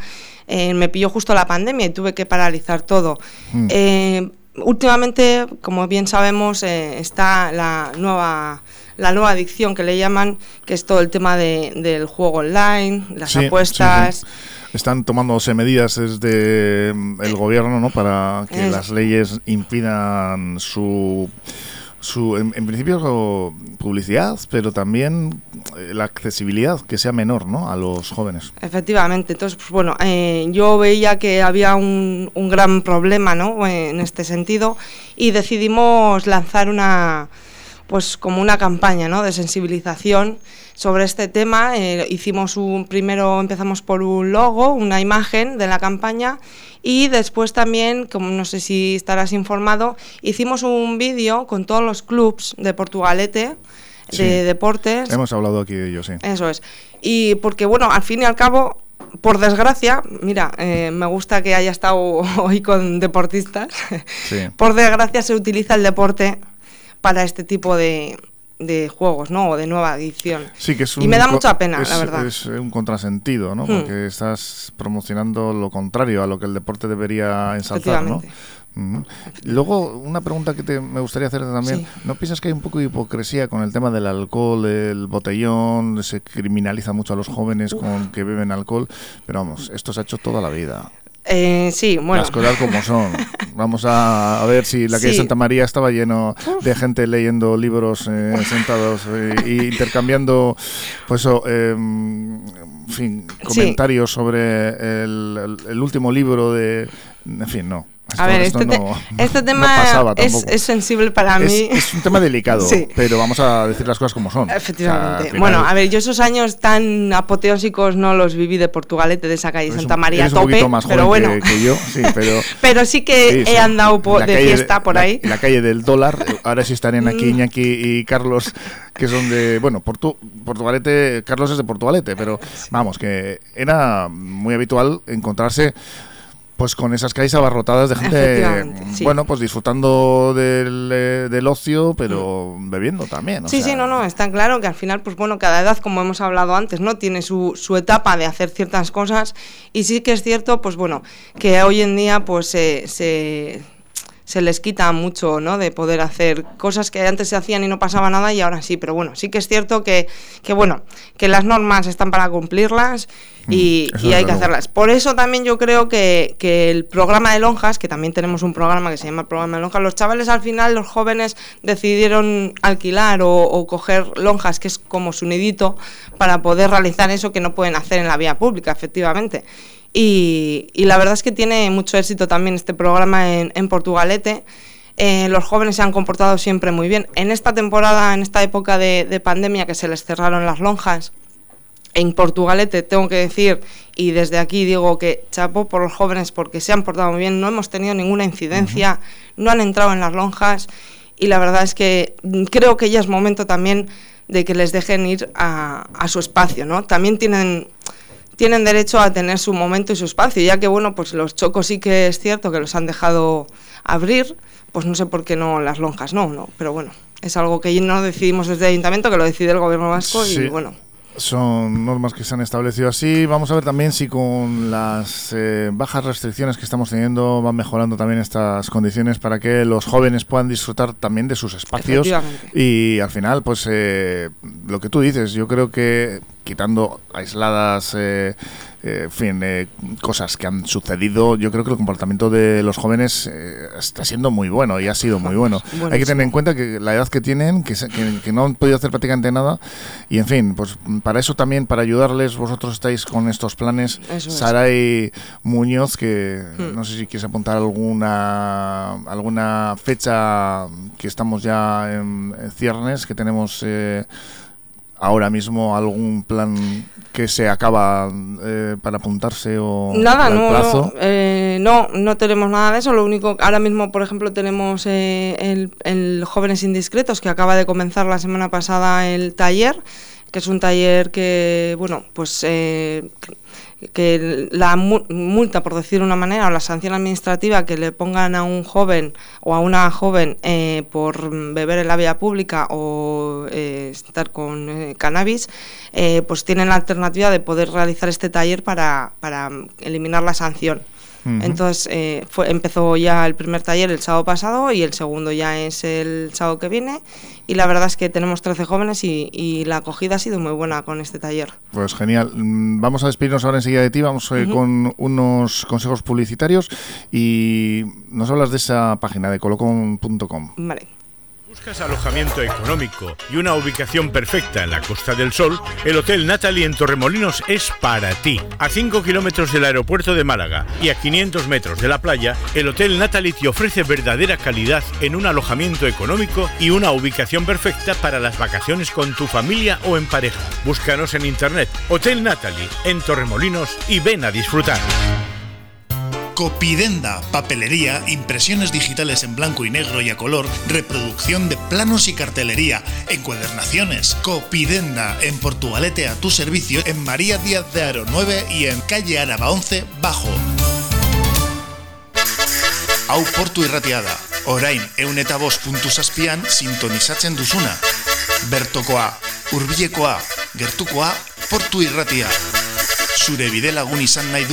eh, me pilló justo la pandemia y tuve que paralizar todo. Mm. últimamente, como bien sabemos, está la nueva la nueva adicción que le llaman, que es todo el tema de, del juego online, las apuestas. Están tomándose medidas desde mm, el gobierno ¿no? para que las leyes impidan su su, en, principio, publicidad, pero también eh, la accesibilidad, que sea menor ¿no? a los jóvenes. Efectivamente, entonces, pues bueno, eh, yo veía que había un, un gran problema ¿no? en este sentido y decidimos lanzar una, pues como una campaña ¿no? de sensibilización sobre este tema. Eh, hicimos un primero empezamos por un logo, una imagen de la campaña y después también, como no sé si estarás informado, hicimos un vídeo con todos los clubs de Portugalete de deportes. Hemos hablado aquí de ello, sí. Eso es. Y porque bueno, al fin y al cabo por desgracia, mira, eh, me gusta que haya estado hoy con deportistas. Por desgracia se utiliza el deporte para este tipo de, de juegos, ¿no? O de nueva edición. Sí, que es y me da mucha pena, la verdad. Es un contrasentido, ¿no? Hmm. Porque estás promocionando lo contrario a lo que el deporte debería ensalzar, ¿no? Luego, una pregunta que me gustaría hacer también. ¿No piensas que hay un poco de hipocresía con el tema del alcohol, el botellón? Se criminaliza mucho a los jóvenes con que beben alcohol. Pero vamos, esto se ha hecho toda la vida. Eh, sí, bueno. Las cosas como son. Vamos a, ver si la calle Santa María estaba lleno de gente leyendo libros eh, sentados e intercambiando, pues em, fin, comentarios sobre el, último libro de, en fin, no a ver, este, este tema es, sensible para mí. Es un tema delicado, pero vamos a decir las cosas como son. Efectivamente. bueno, a ver, yo esos años tan apoteósicos no los viví de Portugalete, de esa calle Santa María tope, más pero bueno. Que, yo, sí, pero, pero sí que he andado de fiesta por ahí. En la calle del dólar, ahora sí estarían aquí mm. Iñaki y Carlos, que son de, bueno, Portu, Portugalete, Carlos es de Portugalete, pero vamos, que era muy habitual encontrarse pues con esas calles abarrotadas de gente, bueno, pues disfrutando del, eh, del ocio, pero mm. bebiendo también. sí, sí, no, no, está claro que al final, pues bueno, cada edad, como hemos hablado antes, ¿no? Tiene su, su etapa de hacer ciertas cosas y sí que es cierto, pues bueno, que hoy en día, pues se se les quita mucho, ¿no? De poder hacer cosas que antes se hacían y no pasaba nada y ahora sí, pero bueno, sí que es cierto que, que bueno, que las normas están para cumplirlas y, mm, hay que hacerlas. Por eso también yo creo que, que, el programa de lonjas, que también tenemos un programa que se llama el programa de lonjas, los chavales al final, los jóvenes decidieron alquilar o, o coger lonjas, que es como su nidito, para poder realizar eso que no pueden hacer en la vía pública, efectivamente. Y, la verdad es que tiene mucho éxito también este programa en, Portugalete. Eh, los jóvenes se han comportado siempre muy bien. En esta temporada, en esta época de, pandemia que se les cerraron las lonjas, en Portugalete tengo que decir, y desde aquí digo que chapo por los jóvenes porque se han portado muy bien, no hemos tenido ninguna incidencia, no han entrado en las lonjas y la verdad es que creo que ya es momento también de que les dejen ir a, a su espacio, ¿no? También tienen tienen derecho a tener su momento y su espacio, ya que bueno, pues los chocos sí que es cierto que los han dejado abrir, pues no sé por qué no las lonjas, no, no, pero bueno, es algo que no decidimos desde el ayuntamiento, que lo decide el gobierno vasco y bueno. Son normas que se han establecido así. Vamos a ver también si con las eh, bajas restricciones que estamos teniendo van mejorando también estas condiciones para que los jóvenes puedan disfrutar también de sus espacios. Y al final, pues eh, lo que tú dices, yo creo que quitando aisladas, eh, eh, fin, eh, cosas que han sucedido, yo creo que el comportamiento de los jóvenes está siendo muy bueno y ha sido muy bueno. Hay que tener en cuenta que la edad que tienen, que, que, no han podido hacer prácticamente nada, y en fin, pues para eso también, para ayudarles, vosotros estáis con estos planes. Saray Muñoz, que hmm. no sé si quieres apuntar alguna, alguna fecha que estamos ya en, ciernes, que tenemos ahora mismo algún plan que se acaba eh, para apuntarse o nada no plazo? Eh, no no tenemos nada de eso lo único ahora mismo por ejemplo tenemos eh, el, el, jóvenes indiscretos que acaba de comenzar la semana pasada el taller que es un taller que bueno pues que la multa, por decir una manera, o la sanción administrativa que le pongan a un joven o a una joven eh, por beber en la vía pública o eh, estar con eh, cannabis, pues tienen la alternativa de poder realizar este taller para, para eliminar la sanción. Entonces eh, fue, empezó ya el primer taller el sábado pasado y el segundo ya es el sábado que viene. Y la verdad es que tenemos 13 jóvenes y, la acogida ha sido muy buena con este taller. Pues genial. Mm, vamos a despedirnos ahora enseguida de ti. Vamos eh, con unos consejos publicitarios y nos hablas de esa página de colocon.com. Vale. Buscas alojamiento económico y una ubicación perfecta en la Costa del Sol, el Hotel Natalie en Torremolinos es para ti. A 5 kilómetros del aeropuerto de Málaga y a 500 metros de la playa, el Hotel Natalie te ofrece verdadera calidad en un alojamiento económico y una ubicación perfecta para las vacaciones con tu familia o en pareja. Búscanos en internet Hotel Natalie en Torremolinos y ven a disfrutar. Copidenda, papelería, impresiones digitales en blanco y negro y a color, reproducción de planos y cartelería, encuadernaciones. Copidenda, en Portugalete a tu servicio, en María Díaz de Aro 9 y en calle Araba 11, Bajo. Hau portu irratiada, orain eun eta bost puntu zazpian sintonizatzen duzuna. Bertokoa, hurbilekoa, gertukoa, portu irratia. Zure bide lagun izan nahi.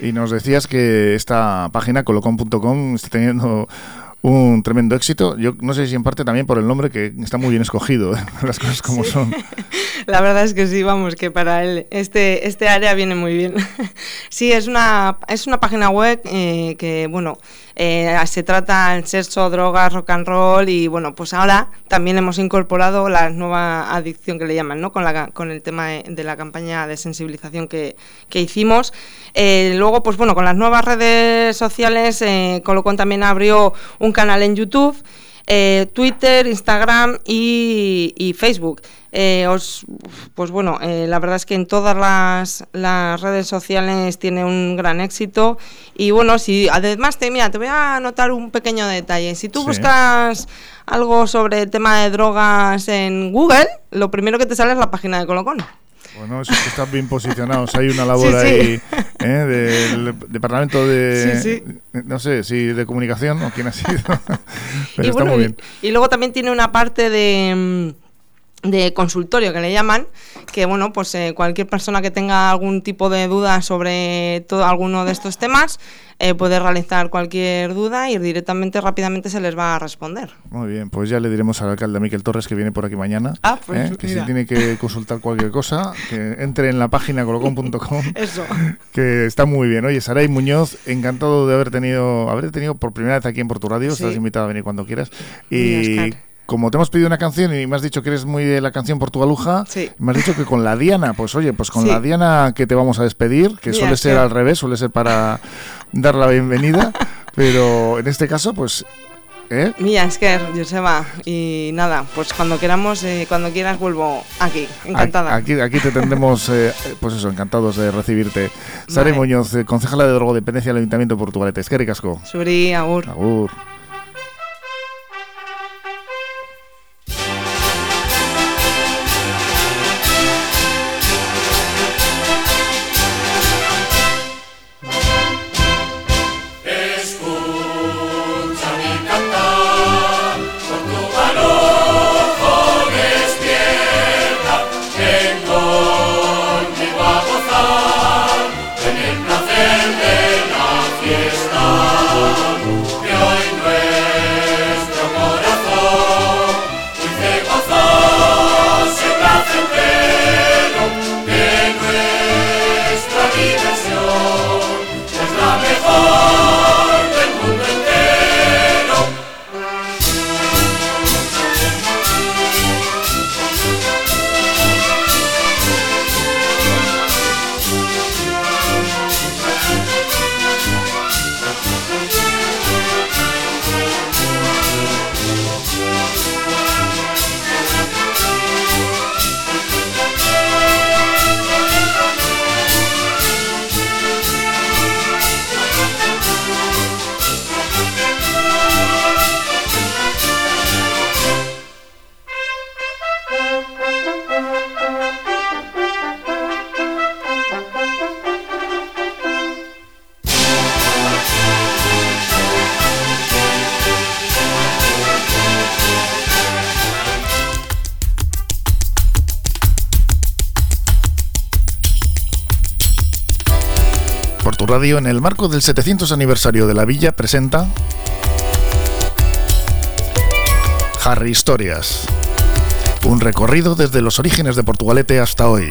Y nos decías que esta página, colocom.com, está teniendo un tremendo éxito. Yo no sé si en parte también por el nombre que está muy bien escogido, ¿eh? las cosas como son. La verdad es que sí, vamos, que para él este, este área viene muy bien. sí, es una, es una página web eh, que, bueno, eh, se trata el sexo, drogas, rock and roll y bueno, pues ahora también hemos incorporado la nueva adicción que le llaman, ¿no? Con, la, con el tema de, la campaña de sensibilización que, que hicimos. Eh, luego, pues bueno, con las nuevas redes sociales, eh, Colocón también abrió un canal en YouTube. Eh, Twitter, Instagram y, Facebook. Eh, os, pues bueno, eh, la verdad es que en todas las, las, redes sociales tiene un gran éxito. Y bueno, si además te, mira, te voy a anotar un pequeño detalle. Si tú buscas algo sobre el tema de drogas en Google, lo primero que te sale es la página de Colocón. Bueno, eso es que están bien posicionados. Hay una labor ahí ¿eh? del departamento de, no sé, si de comunicación o quién ha sido. Pero y está muy bien. Y, luego también tiene una parte de mm, de consultorio que le llaman, que bueno, pues eh, cualquier persona que tenga algún tipo de duda sobre todo alguno de estos temas, eh, puede realizar cualquier duda y directamente, rápidamente se les va a responder. Muy bien, pues ya le diremos al alcalde Miquel Torres que viene por aquí mañana, ah, pues ¿eh? que si tiene que consultar cualquier cosa, que entre en la página colocom.com, Eso. que está muy bien. Oye, Saray Muñoz, encantado de haber tenido, haber tenido por primera vez aquí en Portu Radio, estás invitada a venir cuando quieras. Y como te hemos pedido una canción y me has dicho que eres muy de la canción portugaluja, me has dicho que con la Diana, pues oye, pues con la Diana que te vamos a despedir, que suele ser al revés, suele ser para dar la bienvenida, pero en este caso, pues ¿Eh? Mía, es que Joseba, y nada, pues cuando queramos, eh, cuando quieras vuelvo aquí, encantada. Aquí, aquí te tendremos, eh, pues eso, encantados de recibirte. Sare Muñoz, concejala de drogodependencia del Ayuntamiento de Portugalete. Es que ricasco. Suri, agur. Agur. Radio, en el marco del 700 aniversario de la villa, presenta Harry Historias. Un recorrido desde los orígenes de Portugalete hasta hoy.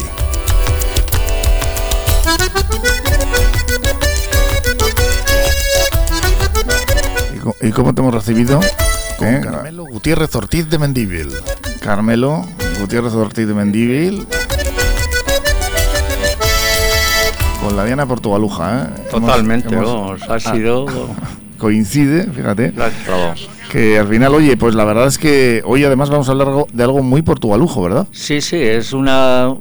¿Y cómo te hemos recibido? Con Carmelo Gutiérrez Ortiz de Mendívil. Carmelo Gutiérrez Ortiz de Mendívil. Con la Diana Portugaluja, ¿eh? Totalmente, vamos, ha sido... coincide, fíjate. Que al final, oye, pues la verdad es que hoy además vamos a hablar de algo muy portugalujo, ¿verdad? Sí, sí, es una,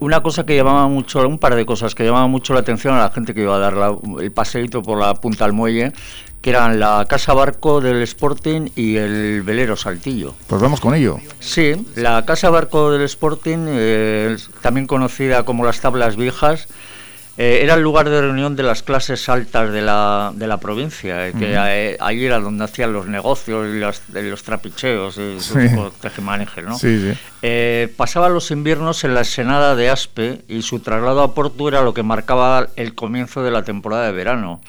una cosa que llamaba mucho, un par de cosas que llamaban mucho la atención a la gente que iba a dar el paseíto por la punta al muelle, que eran la casa barco del Sporting y el velero Saltillo. Pues vamos con ello. Sí, la casa barco del Sporting, eh, también conocida como las tablas viejas, eh, era el lugar de reunión de las clases altas de la, de la provincia, eh, que eh, allí era donde hacían los negocios y los, trapicheos y sí. tejemanejes, ¿no? pasaba los inviernos en la Senada de Aspe y su traslado a Porto era lo que marcaba el comienzo de la temporada de verano.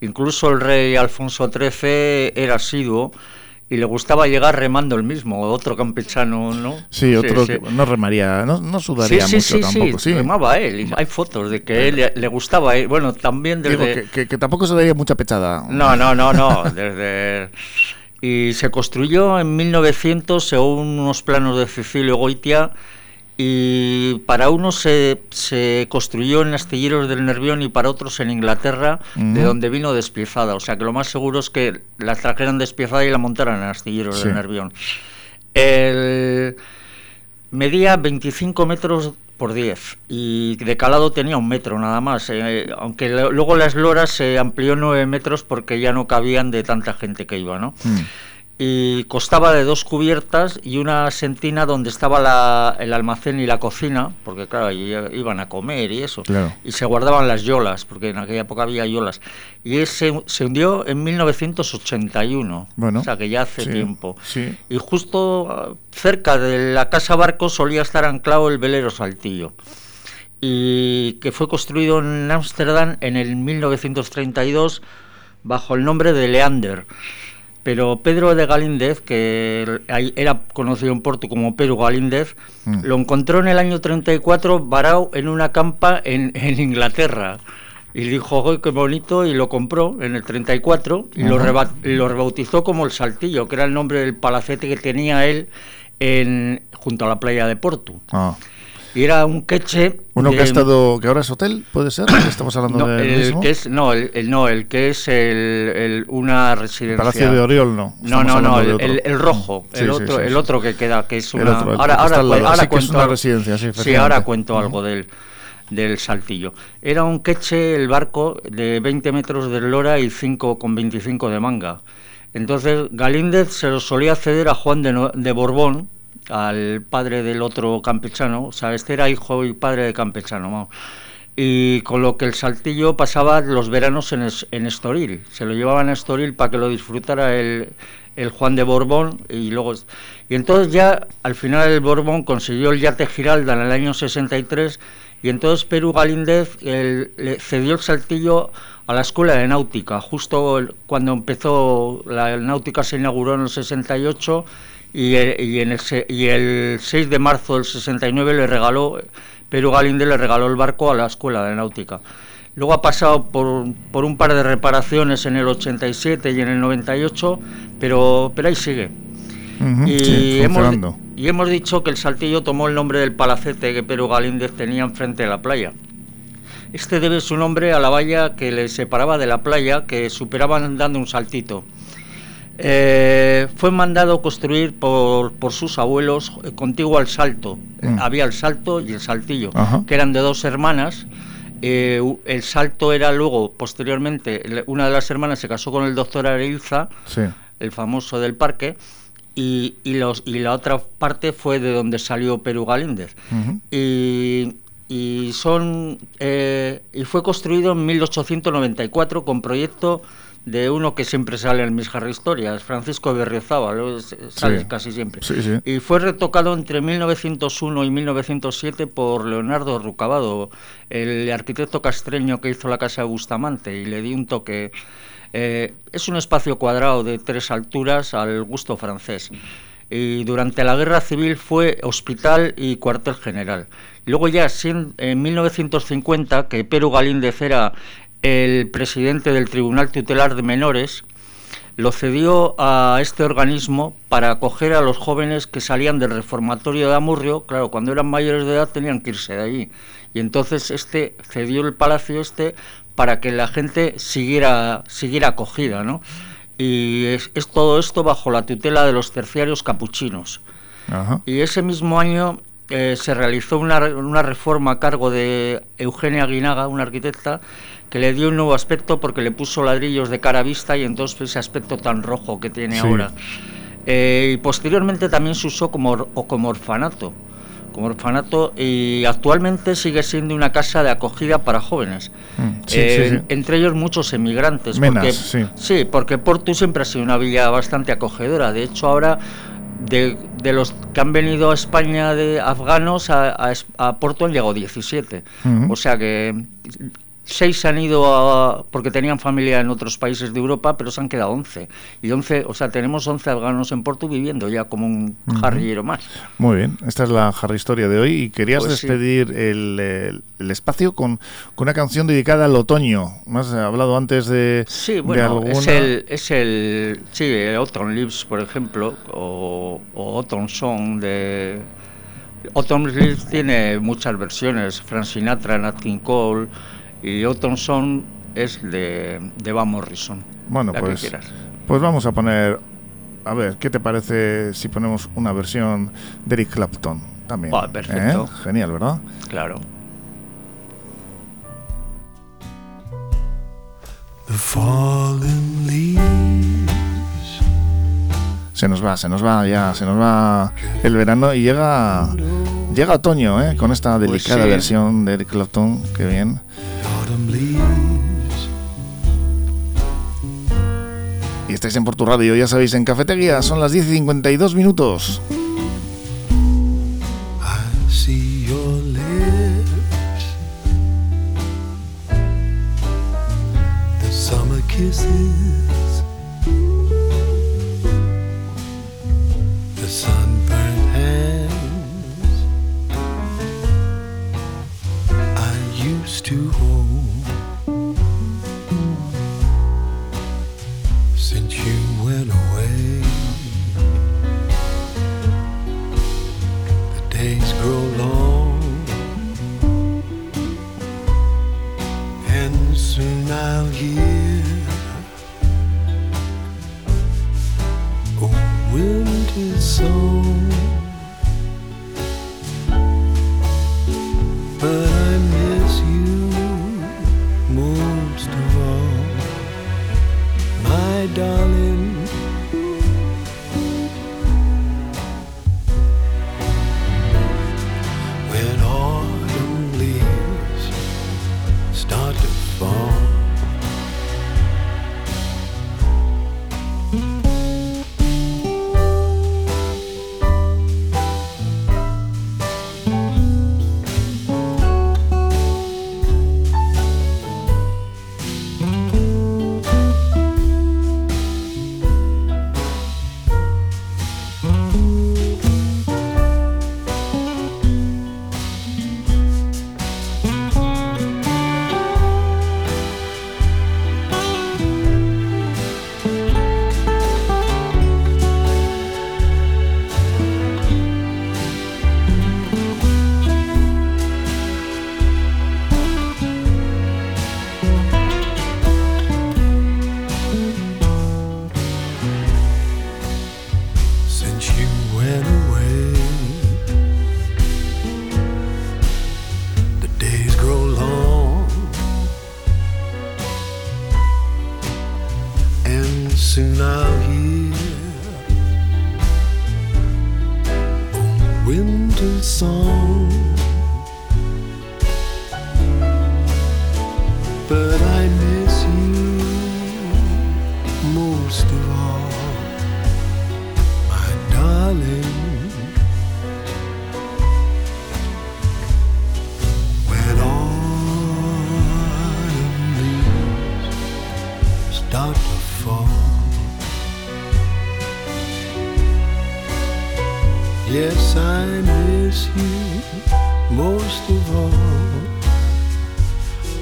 Incluso el rey Alfonso XIII era asiduo y le gustaba llegar remando el mismo, otro campechano, ¿no? Sí, otro que no remaría, no, no sudaría mucho tampoco, sí. remaba él, hay fotos de que él le, gustaba, bueno, también desde... Digo, que, que, tampoco se daría mucha pechada. No, no, no, no, desde... Y se construyó en 1900 según unos planos de Cecilio Goitia y para unos se, se, construyó en astilleros del Nervión y para otros en Inglaterra, de donde vino despiezada. O sea que lo más seguro es que la trajeran despiezada y la montaran en astilleros del Nervión. El, medía 25 metros por 10 y de calado tenía un metro nada más, eh, aunque luego las loras se amplió 9 metros porque ya no cabían de tanta gente que iba, ¿no? Mm y costaba de dos cubiertas y una sentina donde estaba el almacén y la cocina, porque claro, iban a comer y eso, y se guardaban las yolas, porque en aquella época había yolas. Y ese se hundió en 1981, bueno, o sea que ya hace tiempo. Y justo ah, cerca de la casa barco solía estar anclado el velero Saltillo y que fue construido en Ámsterdam en el 1932 bajo el nombre de Leander. Pero Pedro de Galíndez, que era conocido en Porto como Pedro Galíndez, mm. lo encontró en el año 34 varado en una campa en, Inglaterra. Y dijo, qué bonito! Y lo compró en el 34 y lo, lo, rebautizó como el Saltillo, que era el nombre del palacete que tenía él en, junto a la playa de Porto. Ah. Y era un queche. Uno que ha estado, que ahora es hotel, puede ser. Estamos hablando no, el Que es, no, el, no, el que es el, una residencia. Palacio de Oriol, no. no, no, no, el, rojo, el otro, el otro que queda, que es una. ahora, ahora, ahora cuento, es una residencia, sí. Sí, ahora cuento algo del del Saltillo. Era un queche, el barco, de 20 metros de lora y 5 con 25 de manga. Entonces Galíndez se lo solía ceder a Juan de, de Borbón, al padre del otro campechano, o sea, este era hijo y padre de campechano, y con lo que el saltillo pasaba los veranos en, en Estoril, se lo llevaban a Estoril para que lo disfrutara el, el Juan de Borbón y luego y entonces ya al final el Borbón consiguió el yate Giralda en el año 63 y entonces Perú Galíndez le cedió el saltillo a la escuela de náutica. Justo cuando empezó la náutica se inauguró en el 68 y, y, en el, y el 6 de marzo del 69 le regaló, Perú Galinde le regaló el barco a la Escuela de Náutica. Luego ha pasado por, por un par de reparaciones en el 87 y en el 98, pero, pero ahí sigue. y, hemos, y hemos dicho que el Saltillo tomó el nombre del palacete que Perú Galíndez tenía enfrente de la playa. Este debe su nombre a la valla que le separaba de la playa, que superaban dando un saltito. Eh, fue mandado construir por, por sus abuelos eh, contiguo al Salto. Mm. Había el Salto y el Saltillo, que eran de dos hermanas. Eh, el Salto era luego, posteriormente, una de las hermanas se casó con el doctor Arilza, el famoso del parque, y, y, los, y la otra parte fue de donde salió Perú Galíndez. y, y, son, y fue construido en 1894 con proyecto de uno que siempre sale en mis historias, Francisco Berriozábal, sale casi siempre. Y fue retocado entre 1901 y 1907 por Leonardo Rucabado, el arquitecto castreño que hizo la casa de Bustamante, y le di un toque. Eh, es un espacio cuadrado de tres alturas al gusto francés. Y durante la guerra civil fue hospital y cuartel general. Luego ya en 1950, que Perú Galíndez era el presidente del Tribunal Tutelar de Menores, lo cedió a este organismo para acoger a los jóvenes que salían del reformatorio de Amurrio. Claro, cuando eran mayores de edad tenían que irse de allí. Y entonces este cedió el palacio este para que la gente siguiera, siguiera acogida, ¿no? Y es, todo esto bajo la tutela de los terciarios capuchinos. Y ese mismo año eh, se realizó una, una, reforma a cargo de Eugenia Guinaga, una arquitecta, que le dio un nuevo aspecto porque le puso ladrillos de cara vista y entonces ese aspecto tan rojo que tiene ahora. Eh, y posteriormente también se usó como, como orfanato como orfanato y actualmente sigue siendo una casa de acogida para jóvenes. Mm, eh, entre ellos muchos emigrantes. porque, sí. porque Porto siempre ha sido una villa bastante acogedora. De hecho, ahora de, los que han venido a España de afganos, a, a, Porto han llegado 17. O sea que seis han ido porque tenían familia en otros países de Europa, pero se han quedado 11. Y 11, o sea, tenemos 11 afganos en Porto viviendo ya como un jarrillero más. Muy bien, esta es la Harry Historia de hoy y querías pues despedir el, el, espacio con, con, una canción dedicada al otoño. Más hablado antes de Sí, bueno, es el es el sí, Autumn Leaves, por ejemplo, o, o Autumn Song de Autumn Leaves tiene muchas versiones, Frank Sinatra, Nat King Cole, y Autumn Song es de, de Van Morrison. Bueno, pues, pues vamos a poner, a ver, ¿qué te parece si ponemos una versión de Eric Clapton también? Ah, perfecto. ¿Eh? Genial, ¿verdad? Claro. Se nos va, se nos va ya, se nos va el verano y llega llega otoño, ¿eh? Con esta pues delicada versión de Eric Clapton, qué bien. estáis en Portu Radio, ya sabéis, en Cafetería, son las 10 y 52 minutos. I see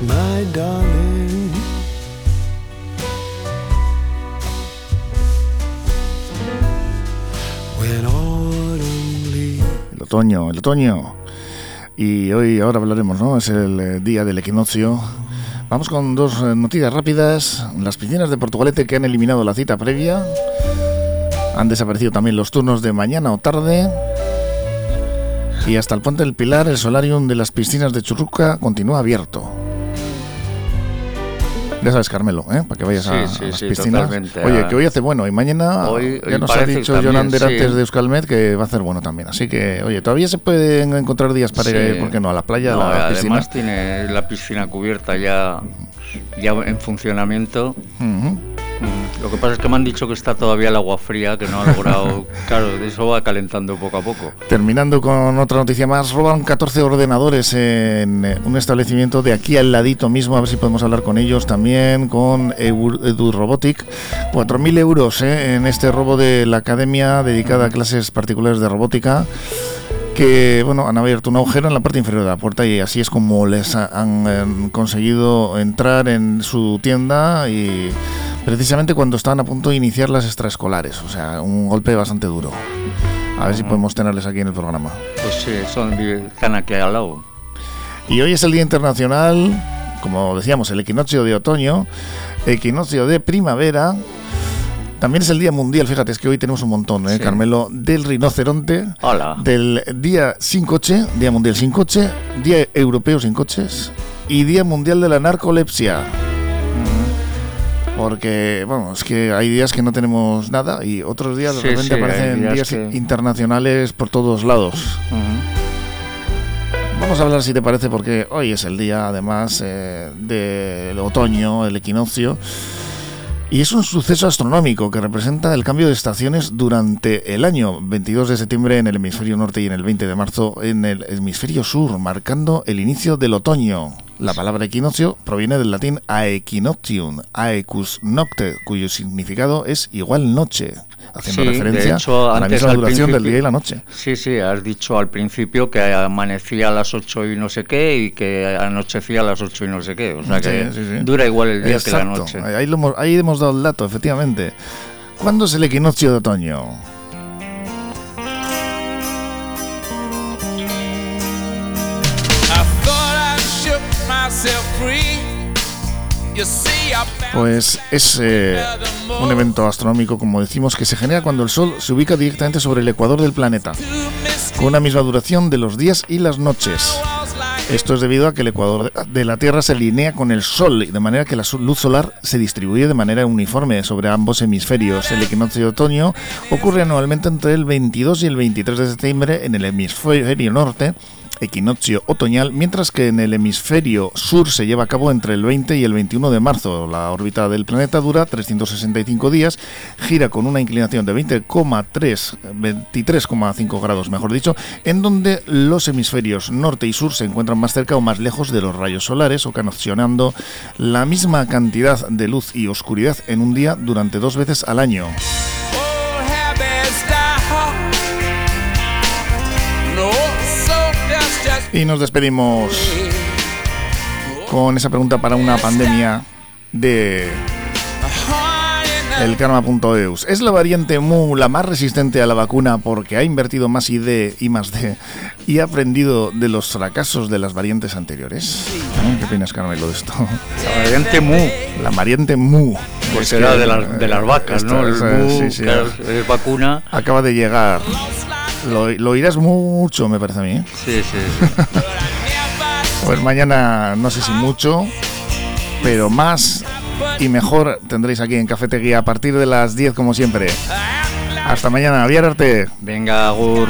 my darling. El otoño, el otoño. Y hoy, ahora hablaremos, ¿no? Es el eh, día del equinoccio. Vamos con dos eh, noticias rápidas. Las piscinas de Portugalete que han eliminado la cita previa. Han desaparecido también los turnos de mañana o tarde. Y hasta el puente del Pilar, el solarium de las piscinas de Churruca continúa abierto. Ya sabes, Carmelo, ¿eh? para que vayas a, las piscinas. Oye, que hoy hace bueno y mañana ya nos ha dicho John Ander antes de Euskalmet que va a hacer bueno también. Así que, oye, todavía se pueden encontrar días para ir, ¿por qué no? A la playa, a la piscina. Además tiene la piscina cubierta ya, ya en funcionamiento. Lo que pasa es que me han dicho que está todavía el agua fría, que no ha logrado. claro, eso va calentando poco a poco. Terminando con otra noticia más, roban 14 ordenadores en eh, un establecimiento de aquí al ladito mismo, a ver si podemos hablar con ellos también, con Edu Robotic. 4.000 euros eh, en este robo de la academia dedicada a clases particulares de robótica que bueno han abierto un agujero en la parte inferior de la puerta y así es como les han eh, conseguido entrar en su tienda y precisamente cuando estaban a punto de iniciar las extraescolares. O sea, un golpe bastante duro. A ver si podemos tenerles aquí en el programa. Pues sí, son, están aquí al lado. Y hoy es el Día Internacional, como decíamos, el equinoccio de otoño, equinoccio de primavera. También es el Día Mundial, fíjate, es que hoy tenemos un montón, ¿eh, Carmelo? Del rinoceronte, Hola. del Día Sin Coche, Día Mundial Sin Coche, Día Europeo Sin Coches y Día Mundial de la Narcolepsia porque, bueno, es que hay días que no tenemos nada y otros días de repente aparecen días, internacionales por todos lados. Vamos a hablar, si te parece, porque hoy es el día, además, eh, del otoño, el equinoccio. Y es un suceso astronómico que representa el cambio de estaciones durante el año 22 de septiembre en el hemisferio norte y en el 20 de marzo en el hemisferio sur, marcando el inicio del otoño. La palabra equinoccio proviene del latín aequinoctium, aecus nocte, cuyo significado es igual noche, haciendo referencia a la misma duración del día y la noche. Sí, sí, has dicho al principio que amanecía a las 8 y no sé qué y que anochecía a las 8 y no sé qué, o sea que dura igual el día que la noche. Ahí, hemos, ahí hemos dado el dato, efectivamente. ¿Cuándo es el equinoccio de otoño? Pues es eh, un evento astronómico, como decimos, que se genera cuando el Sol se ubica directamente sobre el ecuador del planeta, con una misma duración de los días y las noches. Esto es debido a que el ecuador de la Tierra se alinea con el Sol, de manera que la luz solar se distribuye de manera uniforme sobre ambos hemisferios. El equinoccio de otoño ocurre anualmente entre el 22 y el 23 de septiembre en el hemisferio norte equinoccio otoñal, mientras que en el hemisferio sur se lleva a cabo entre el 20 y el 21 de marzo. La órbita del planeta dura 365 días, gira con una inclinación de 20,3, 23,5 grados, mejor dicho, en donde los hemisferios norte y sur se encuentran más cerca o más lejos de los rayos solares, ocasionando la misma cantidad de luz y oscuridad en un día durante dos veces al año. Y nos despedimos con esa pregunta para una pandemia de el karma.eus. ¿Es la variante Mu la más resistente a la vacuna porque ha invertido más ID y más D y ha aprendido de los fracasos de las variantes anteriores? ¿Qué opinas, Carmelo, de esto? La variante Mu. La variante Mu. Pues será de, de, las vacas, ¿no? El mu, sí, sí, es vacuna. Acaba de llegar. Lo, lo oirás mucho, me parece a mí. Sí, sí, Pues mañana, no sé si mucho, pero más y mejor tendréis aquí en Cafetería a partir de las 10 como siempre. Hasta mañana, Arte. Venga. Agur.